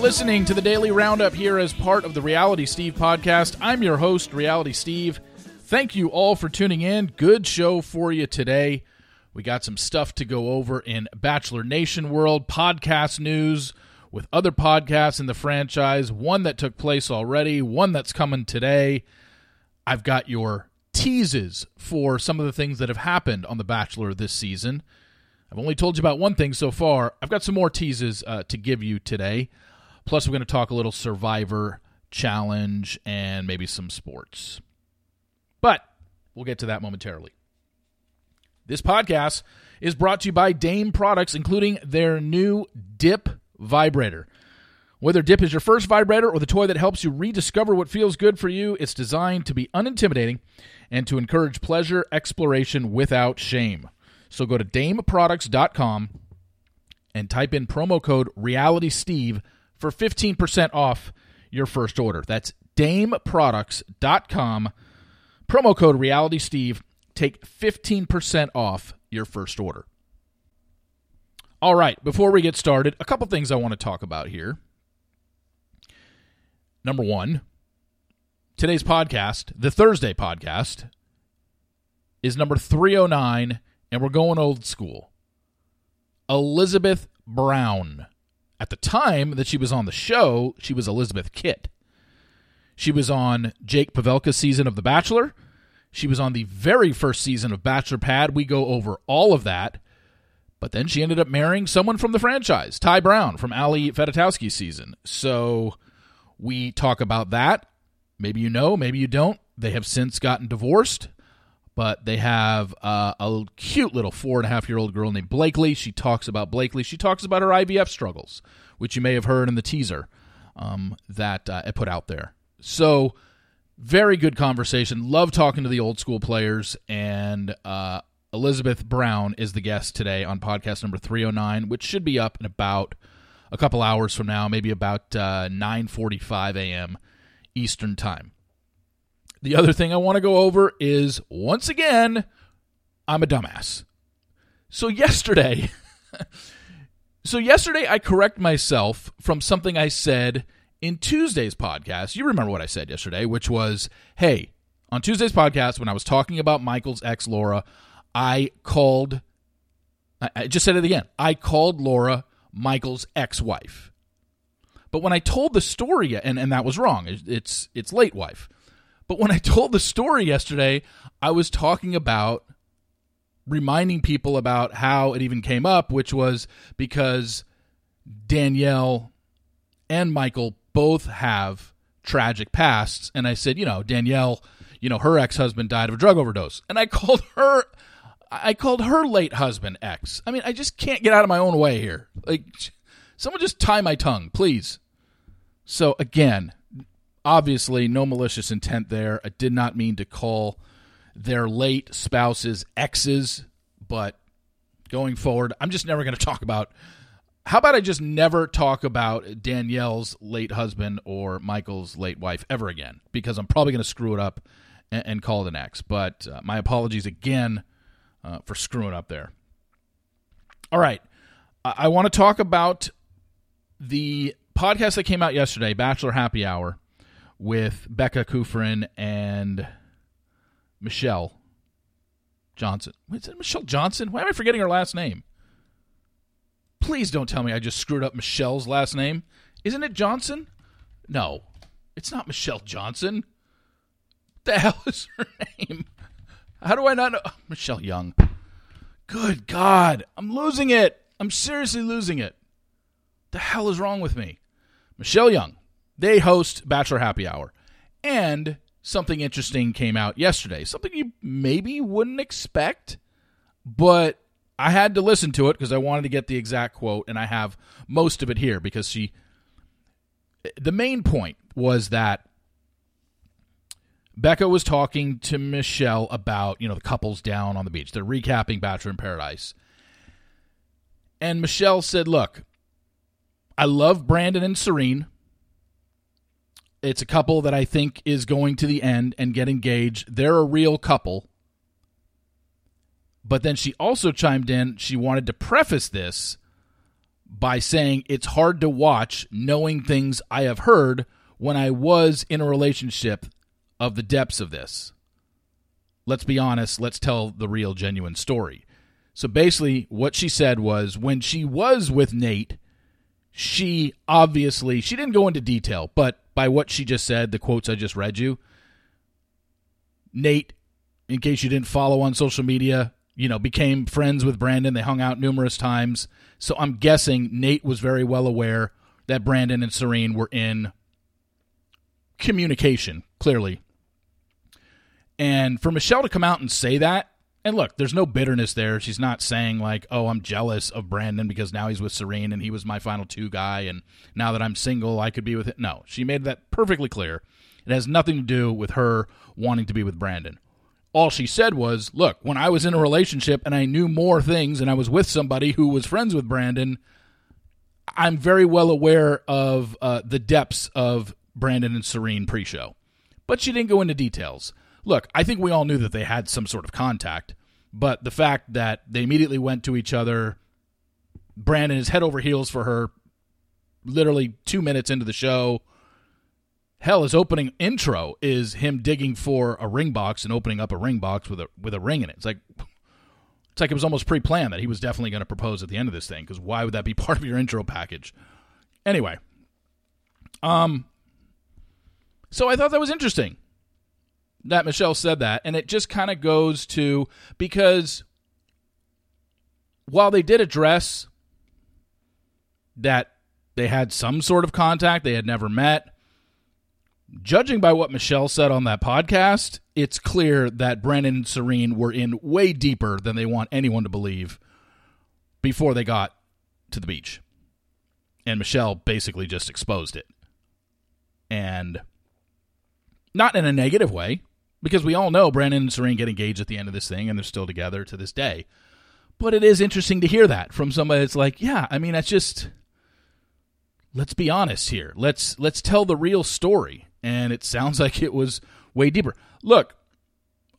listening to the Daily Roundup here as part of the Reality Steve podcast. I'm your host, Reality Steve. Thank you all for tuning in. Good show for you today. We got some stuff to go over in Bachelor Nation world, podcast news with other podcasts in the franchise, one that took place already, one that's coming today. I've got your teases for some of the things that have happened on The Bachelor this season. I've only told you about one thing so far. I've got some more teases uh, to give you today. Plus, we're going to talk a little Survivor challenge and maybe some sports. But we'll get to that momentarily. This podcast is brought to you by Dame Products, including their new Dip vibrator. Whether Dip is your first vibrator or the toy that helps you rediscover what feels good for you, it's designed to be unintimidating and to encourage pleasure exploration without shame. So go to dameproducts.com and type in promo code RealitySteve for 15% off your first order. That's dameproducts.com, promo code RealitySteve. Take 15% off your first order. All right, before we get started, a couple things I want to talk about here. Number one, today's podcast, the Thursday podcast, is number 309 and we're going old school. Elizabeth Brown. At the time that she was on the show, she was Elizabeth Kitt. She was on Jake Pavelka's season of The Bachelor. She was on the very first season of Bachelor Pad. We go over all of that. But then she ended up marrying someone from the franchise, Ty Brown from Ali Fedotowsky's season. So we talk about that. Maybe you know, maybe you don't. They have since gotten divorced but they have uh, a cute little four and a half year old girl named Blakely. She talks about Blakely. She talks about her IVF struggles, which you may have heard in the teaser um, that uh, I put out there. So, very good conversation. Love talking to the old school players. And uh, Elizabeth Brown is the guest today on podcast number 309, which should be up in about a couple hours from now, maybe about 9:45 uh, a.m. Eastern Time. The other thing I want to go over is once again, I'm a dumbass. So yesterday, so yesterday I correct myself from something I said in Tuesday's podcast. You remember what I said yesterday, which was, "Hey, on Tuesday's podcast when I was talking about Michael's ex Laura, I called I just said it again. I called Laura Michael's ex-wife. But when I told the story and and that was wrong. It's it's late wife. But when I told the story yesterday, I was talking about reminding people about how it even came up, which was because Danielle and Michael both have tragic pasts. And I said, you know, Danielle, you know, her ex husband died of a drug overdose. And I called her. I called her late husband ex. I mean, I just can't get out of my own way here. Like, someone just tie my tongue, please. So, again, obviously no malicious intent there. I did not mean to call their late spouses exes, but going forward, I'm just never going to talk about. How about I just never talk about Danielle's late husband or Michael's late wife ever again? Because I'm probably going to screw it up and, and, call it an ex. But uh, my apologies again uh, for screwing up there. All right. I, I want to talk about the podcast that came out yesterday, Bachelor Happy Hour with Becca Kufrin and Michelle Johnson. Is it Michelle Johnson? Why am I forgetting her last name? Please don't tell me I just screwed up Michelle's last name. Isn't it Johnson? No, it's not Michelle Johnson. What the hell is her name? How do I not know? Michelle Young. Good God. I'm losing it. I'm seriously losing it. The hell is wrong with me? Michelle Young. They host Bachelor Happy Hour. And something interesting came out yesterday. Something you maybe wouldn't expect, but I had to listen to it because I wanted to get the exact quote, and I have most of it here because she. The main point was that Becca was talking to Michelle about, you know, the couples down on the beach. They're recapping Bachelor in Paradise. And Michelle said, Look, I love Brandon and Serene. It's a couple that I think is going to the end and get engaged. They're a real couple. But then she also chimed in, she wanted to preface this by saying it's hard to watch knowing things I have heard when I was in a relationship of the depths of this. Let's be honest, let's tell the real, genuine story. So basically, what she said was when she was with Nate, she obviously she didn't go into detail, but by what she just said, the quotes I just read you, Nate, in case you didn't follow on social media, you know, became friends with Brandon. They hung out numerous times. So I'm guessing Nate was very well aware that Brandon and Serene were in communication, clearly. And for Michelle to come out and say that, and look, there's no bitterness there. She's not saying like, "Oh, I'm jealous of Brandon because now he's with Serene and he was my final two guy and now that I'm single, I could be with it." No, she made that perfectly clear. It has nothing to do with her wanting to be with Brandon all she said was, Look, when I was in a relationship and I knew more things and I was with somebody who was friends with Brandon, I'm very well aware of uh, the depths of Brandon and Serene pre show. But she didn't go into details. Look, I think we all knew that they had some sort of contact, but the fact that they immediately went to each other, Brandon is head over heels for her literally two minutes into the show Hell, his opening intro is him digging for a ring box and opening up a ring box with a with a ring in it. It's like it's like it was almost pre-planned that he was definitely going to propose at the end of this thing because why would that be part of your intro package? Anyway, um, so I thought that was interesting that Michelle said that, and it just kind of goes to because while they did address that they had some sort of contact, they had never met judging by what Michelle said on that podcast, it's clear that Brandon and Serene were in way deeper than they want anyone to believe before they got to the beach. And Michelle basically just exposed it. And not in a negative way, because we all know Brandon and Serene get engaged at the end of this thing and they're still together to this day. But it is interesting to hear that from somebody that's like, yeah, I mean, that's just let's be honest here. Let's let's tell the real story and it sounds like it was way deeper. Look,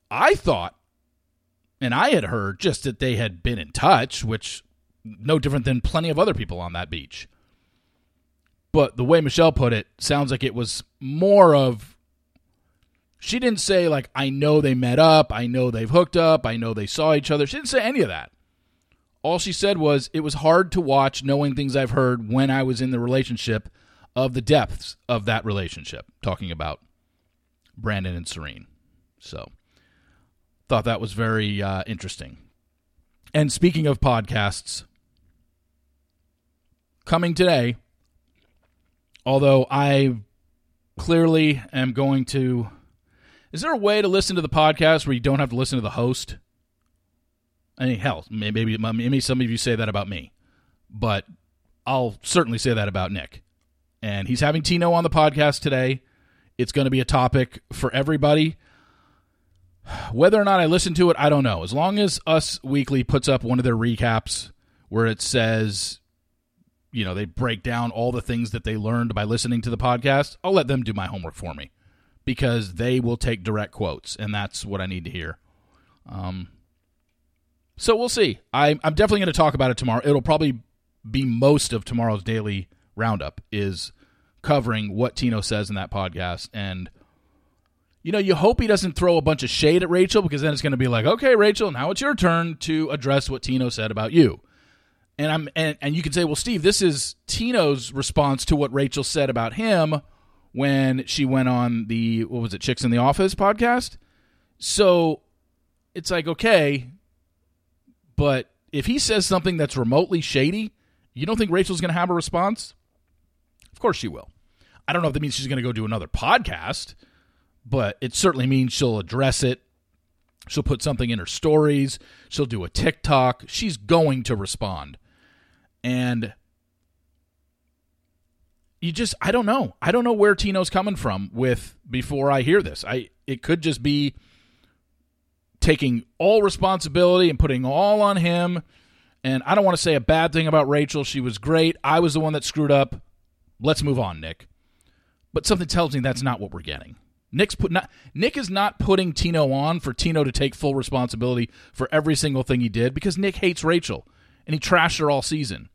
I thought, and I had heard just that they had been in touch, which no different than plenty of other people on that beach. But the way Michelle put it sounds like it was more of she didn't say like I know they met up, I know they've hooked up, I know they saw each other. She didn't say any of that. All she said was it was hard to watch knowing things I've heard when I was in the relationship of the depths of that relationship, talking about Brandon and Serene. So, thought that was very uh, interesting. And speaking of podcasts, coming today, although I clearly am going to. Is there a way to listen to the podcast where you don't have to listen to the host? I mean, hell, maybe maybe some of you say that about me, but I'll certainly say that about Nick and he's having Tino on the podcast today. It's going to be a topic for everybody. Whether or not I listen to it, I don't know. As long as Us Weekly puts up one of their recaps where it says, you know, they break down all the things that they learned by listening to the podcast, I'll let them do my homework for me because they will take direct quotes, and that's what I need to hear. Um, so we'll see. I, I'm definitely going to talk about it tomorrow. It'll probably be most of tomorrow's daily roundup is covering what Tino says in that podcast. And, you know, you hope he doesn't throw a bunch of shade at Rachel because then it's going to be like, okay, Rachel, now it's your turn to address what Tino said about you. And I'm and, and you can say, well, Steve, this is Tino's response to what Rachel said about him when she went on the what was it, Chicks in the Office podcast. So it's like, okay, but if he says something that's remotely shady, you don't think Rachel's going to have a response? Of course she will. I don't know if that means she's going to go do another podcast, but it certainly means she'll address it. She'll put something in her stories. She'll do a TikTok. She's going to respond. And you just I don't know. I don't know where Tino's coming from with before I hear this. I it could just be taking all responsibility and putting all on him. And I don't want to say a bad thing about Rachel. She was great. I was the one that screwed up. Let's move on, Nick. But something tells me that's not what we're getting. Nick's put not, Nick is not putting Tino on for Tino to take full responsibility for every single thing he did because Nick hates Rachel and he trashed her all season.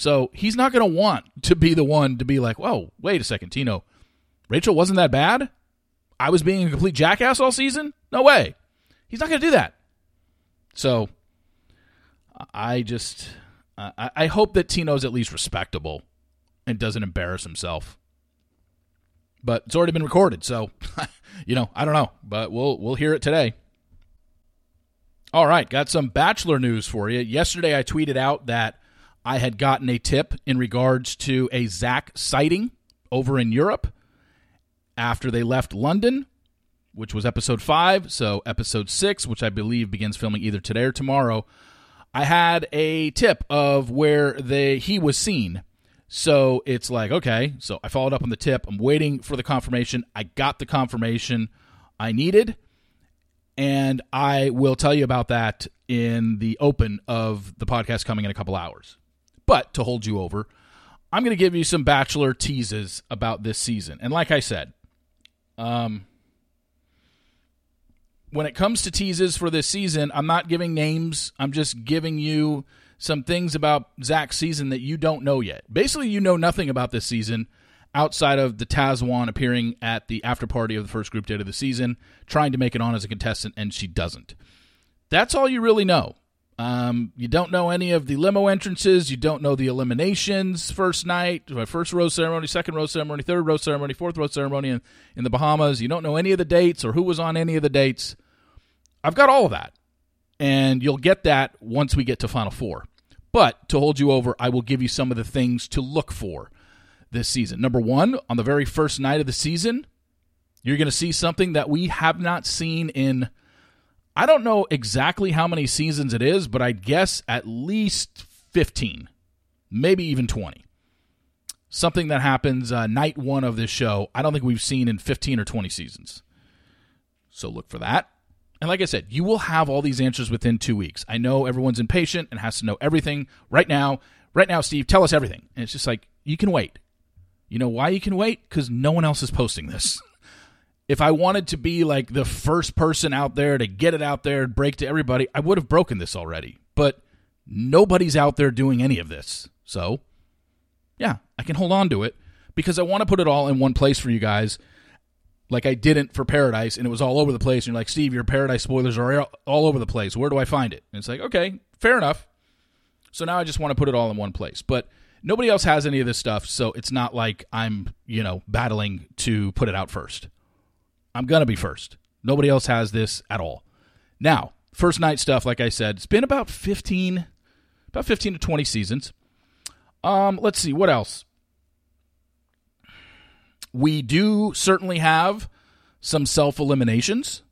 So he's not going to want to be the one to be like, whoa, wait a second, Tino. Rachel wasn't that bad? I was being a complete jackass all season? No way. He's not going to do that. So I just, I, I hope that Tino's at least respectable and doesn't embarrass himself. But it's already been recorded, so you know, I don't know, but we'll we'll hear it today. All right, got some bachelor news for you. Yesterday I tweeted out that I had gotten a tip in regards to a Zach sighting over in Europe after they left London, which was episode 5, so episode 6, which I believe begins filming either today or tomorrow. I had a tip of where they he was seen so it's like, okay, so I followed up on the tip. I'm waiting for the confirmation. I got the confirmation I needed. And I will tell you about that in the open of the podcast coming in a couple hours. But to hold you over, I'm going to give you some bachelor teases about this season. And like I said, um, when it comes to teases for this season, I'm not giving names. I'm just giving you some things about Zach's season that you don't know yet. Basically, you know nothing about this season outside of the Tahzjuan appearing at the after party of the first group date of the season, trying to make it on as a contestant, and she doesn't. That's all you really know. Um, you don't know any of the limo entrances. You don't know the eliminations first night, uh, first rose ceremony, second rose ceremony, third rose ceremony, fourth rose ceremony in, in the Bahamas. You don't know any of the dates or who was on any of the dates. I've got all of that. And you'll get that once we get to Final Four. But to hold you over, I will give you some of the things to look for this season. Number one, on the very first night of the season, you're going to see something that we have not seen in, I don't know exactly how many seasons it is, but I'd guess at least 15, maybe even 20. Something that happens uh, night one of this show, I don't think we've seen in 15 or 20 seasons. So look for that. And like I said, you will have all these answers within two weeks. I know everyone's impatient and has to know everything right now. Right now, Steve, tell us everything. And it's just like, you can wait. You know why you can wait? Because no one else is posting this. If I wanted to be like the first person out there to get it out there and break to everybody, I would have broken this already. But nobody's out there doing any of this. So, yeah, I can hold on to it because I want to put it all in one place for you guys like I didn't for Paradise, and it was all over the place. And you're like, Steve, your Paradise spoilers are all over the place. Where do I find it? And it's like, okay, fair enough. So now I just want to put it all in one place. But nobody else has any of this stuff, so it's not like I'm, you know, battling to put it out first. I'm going to be first. Nobody else has this at all. Now, first night stuff, like I said, it's been about 15, about 15 to 20 seasons. Um, let's see, what else? We do certainly have some self eliminations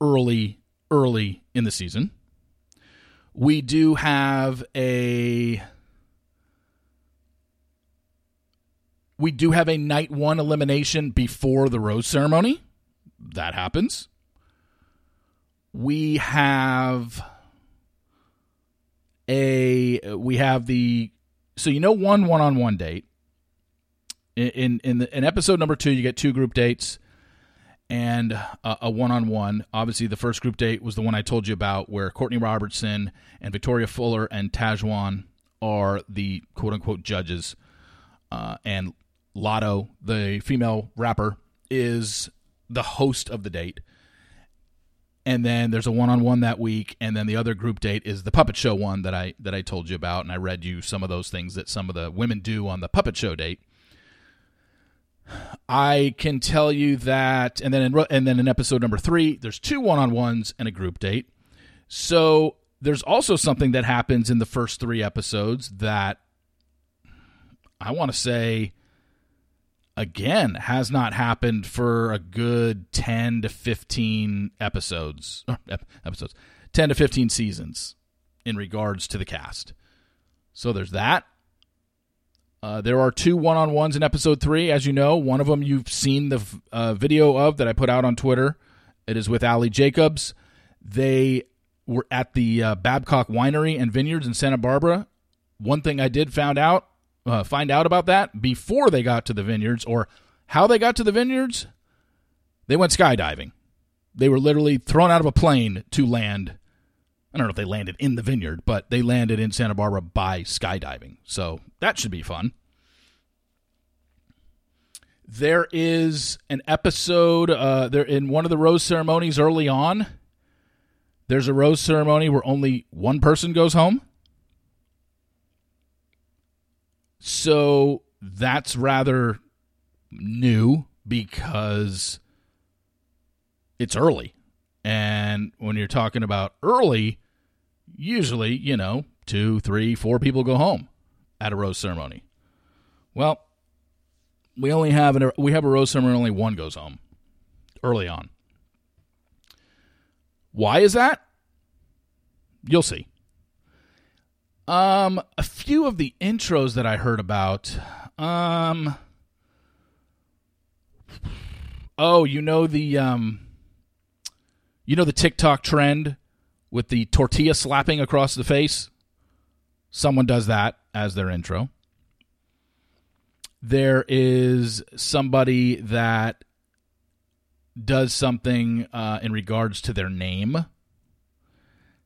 early, early in the season. We do have a. We do have a night one elimination before the rose ceremony. That happens. We have a we have the so you know one one on one date in in the, in episode number two, you get two group dates and a one on one. Obviously, the first group date was the one I told you about, where Courtney Robertson and Victoria Fuller and Tahzjuan are the quote unquote judges, uh, and Latto, the female rapper, is the host of the date. And then there's a one-on-one that week, and then the other group date is the puppet show one that I that I told you about, and I read you some of those things that some of the women do on the puppet show date. I can tell you that, and then in, and then in episode number three, there's two one-on-ones and a group date. So there's also something that happens in the first three episodes that I want to say again has not happened for a good 10 to 15 episodes episodes 10 to 15 seasons in regards to the cast so there's that uh, there are two one on ones in episode three, as you know. One of them you've seen the uh, video of that I put out on Twitter. It is with Aly Jacobs. They were at the uh, Babcock Winery and Vineyards in Santa Barbara. One thing I did found out, uh, find out about that before they got to the vineyards, or how they got to the vineyards, they went skydiving. They were literally thrown out of a plane to land I don't know if they landed in the vineyard, but they landed in Santa Barbara by skydiving. So that should be fun. There is an episode uh, there in one of the rose ceremonies early on. There's a rose ceremony where only one person goes home. So that's rather new because it's early. And when you're talking about early, usually, you know, two, three, four people go home at a rose ceremony. Well, we only have an, we have a rose ceremony only one goes home early on. Why is that? You'll see. Um, a few of the intros that I heard about. Um, oh, you know the um, you know the TikTok trend with the tortilla slapping across the face. Someone does that as their intro. There is somebody that does something uh, in regards to their name.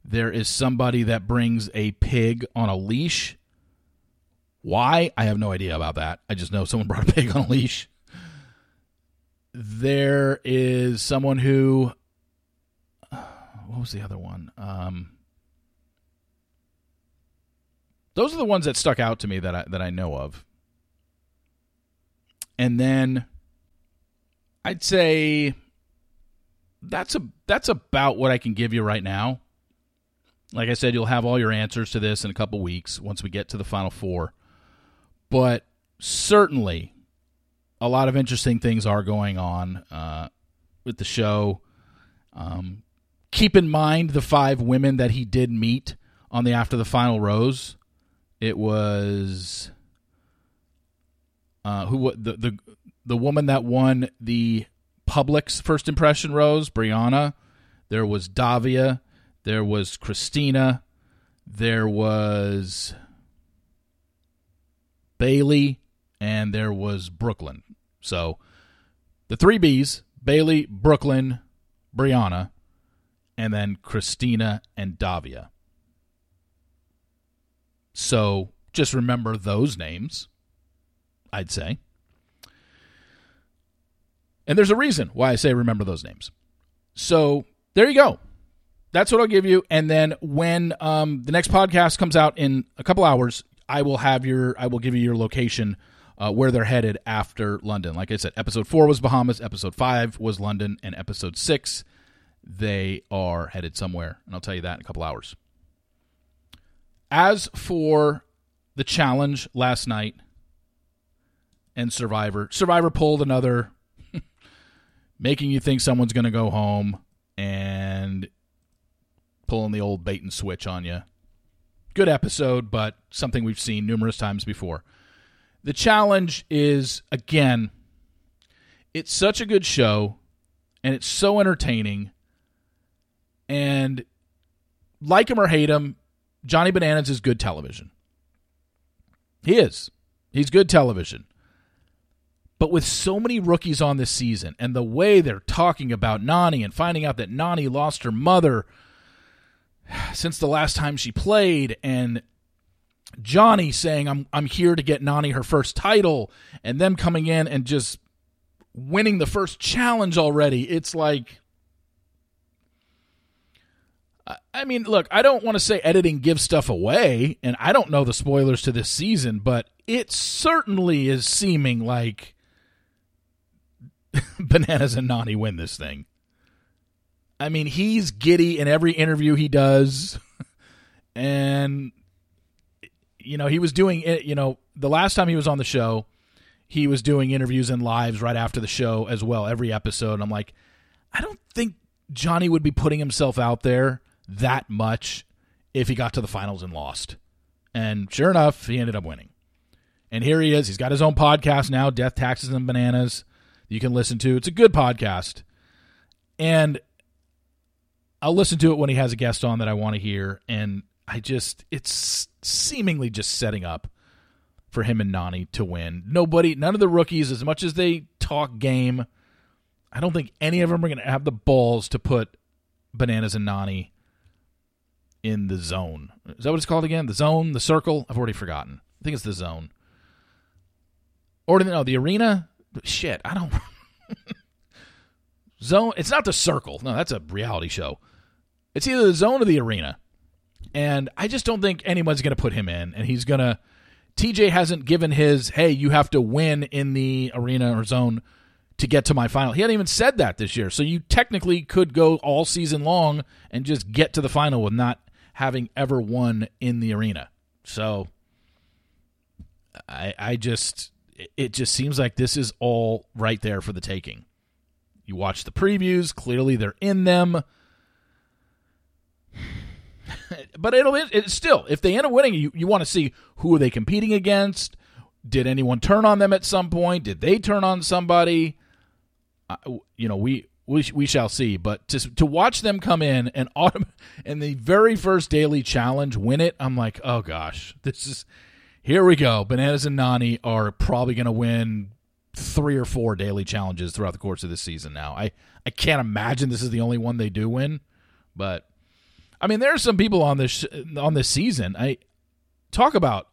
There is somebody that brings a pig on a leash. Why? I have no idea about that. I just know someone brought a pig on a leash. There is someone who. What was the other one? Um, those are the ones that stuck out to me that I, that I know of. And then I'd say that's a that's about what I can give you right now. Like I said, you'll have all your answers to this in a couple weeks once we get to the final four. But certainly, a lot of interesting things are going on uh, with the show. Um, keep in mind the five women that he did meet on the after the final rose. It was uh, who the the the woman that won the public's first impression rose, Brianna. There was Davia. There was Christina. There was Bailey. And there was Brooklyn. So the three B's Bailey, Brooklyn, Brianna, and then Christina and Davia. So just remember those names, I'd say. And there's a reason why I say remember those names. So there you go. That's what I'll give you. And then when um, the next podcast comes out in a couple hours, I will have your I will give you your location uh, where they're headed after London. Like I said, episode four was Bahamas, episode five was London, and episode six they are headed somewhere. And I'll tell you that in a couple hours. As for the challenge last night and Survivor, Survivor pulled another making you think someone's going to go home and pulling the old bait and switch on you. Good episode, but something we've seen numerous times before. The challenge is, again, it's such a good show and it's so entertaining. And like him or hate him, Johnny Bananas is good television. He is. He's good television. But with so many rookies on this season and the way they're talking about Nany and finding out that Nany lost her mother since the last time she played and Johnny saying I'm I'm here to get Nany her first title and them coming in and just winning the first challenge already. It's like I mean, look, I don't want to say editing gives stuff away, and I don't know the spoilers to this season, but it certainly is seeming like Bananas and Nany win this thing. I mean, he's giddy in every interview he does. and, you know, he was doing it, you know, the last time he was on the show, he was doing interviews and lives right after the show as well, every episode. And I'm like, I don't think Johnny would be putting himself out there that much if he got to the finals and lost. And sure enough, he ended up winning. And here he is. He's got his own podcast now, Death, Taxes, and Bananas you can listen to. It's a good podcast. And I'll listen to it when he has a guest on that I want to hear. And I just, it's seemingly just setting up for him and Nany to win. Nobody, none of the rookies, as much as they talk game, I don't think any of them are going to have the balls to put Bananas and Nany in the zone. Is that what it's called again? The zone, the circle? I've already forgotten. I think it's the zone. Or no, the arena? Shit, I don't. zone. It's not the circle. No, that's a reality show. It's either the zone or the arena. And I just don't think anyone's going to put him in. And he's going to. TJ hasn't given his, hey, you have to win in the arena or zone to get to my final. He hadn't even said that this year. So you technically could go all season long and just get to the final with not having ever won in the arena. So I I just it just seems like this is all right there for the taking. You watch the previews, clearly they're in them. but it'll it, still if they end up winning you, you want to see who are they competing against? Did anyone turn on them at some point? Did they turn on somebody? Uh, you know we we, we shall see. But to to watch them come in and autumn and the very first daily challenge win it i'm like oh gosh this is here we go. Bananas and Nany are probably going to win three or four daily challenges throughout the course of this season now i i can't imagine this is the only one they do win but I mean, there are some people on this on this season. I talk about.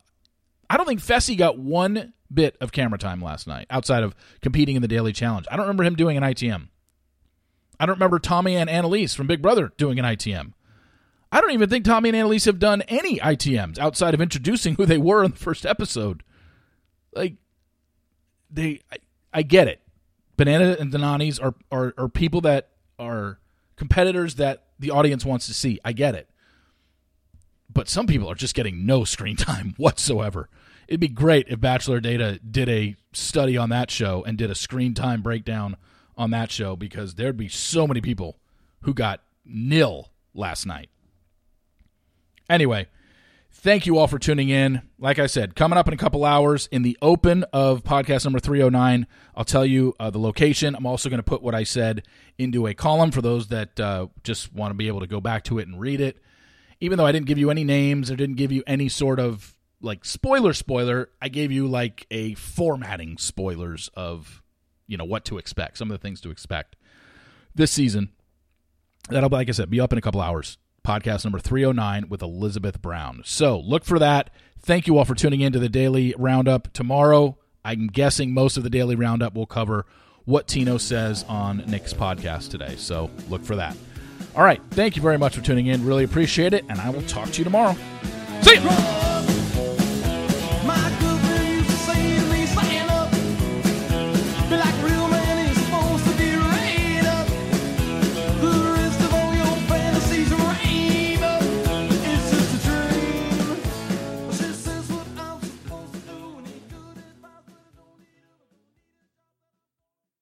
I don't think Fessy got one bit of camera time last night outside of competing in the daily challenge. I don't remember him doing an ITM. I don't remember Tommy and Analyse from Big Brother doing an ITM. I don't even think Tommy and Analyse have done any ITMs outside of introducing who they were in the first episode. Like, they, I, I get it. Banana and Denanis are, are are people that are competitors that the audience wants to see. I get it. But some people are just getting no screen time whatsoever. It'd be great if Bachelor Data did a study on that show and did a screen time breakdown on that show because there'd be so many people who got nil last night. Anyway, thank you all for tuning in. Like I said, coming up in a couple hours in the open of podcast number 309, I'll tell you uh, the location. I'm also going to put what I said into a column for those that uh, just want to be able to go back to it and read it. Even though I didn't give you any names or didn't give you any sort of like spoiler spoiler, I gave you like a formatting spoilers of you know what to expect, some of the things to expect this season. That'll, like I said, be up in a couple hours podcast number 309 with Elizabeth Brown. So look for that. Thank you all for tuning in to the daily roundup. Tomorrow, I'm guessing most of the daily roundup will cover what Tino says on Nick's podcast today. So look for that. All right. Thank you very much for tuning in. Really appreciate it. And I will talk to you tomorrow. See you.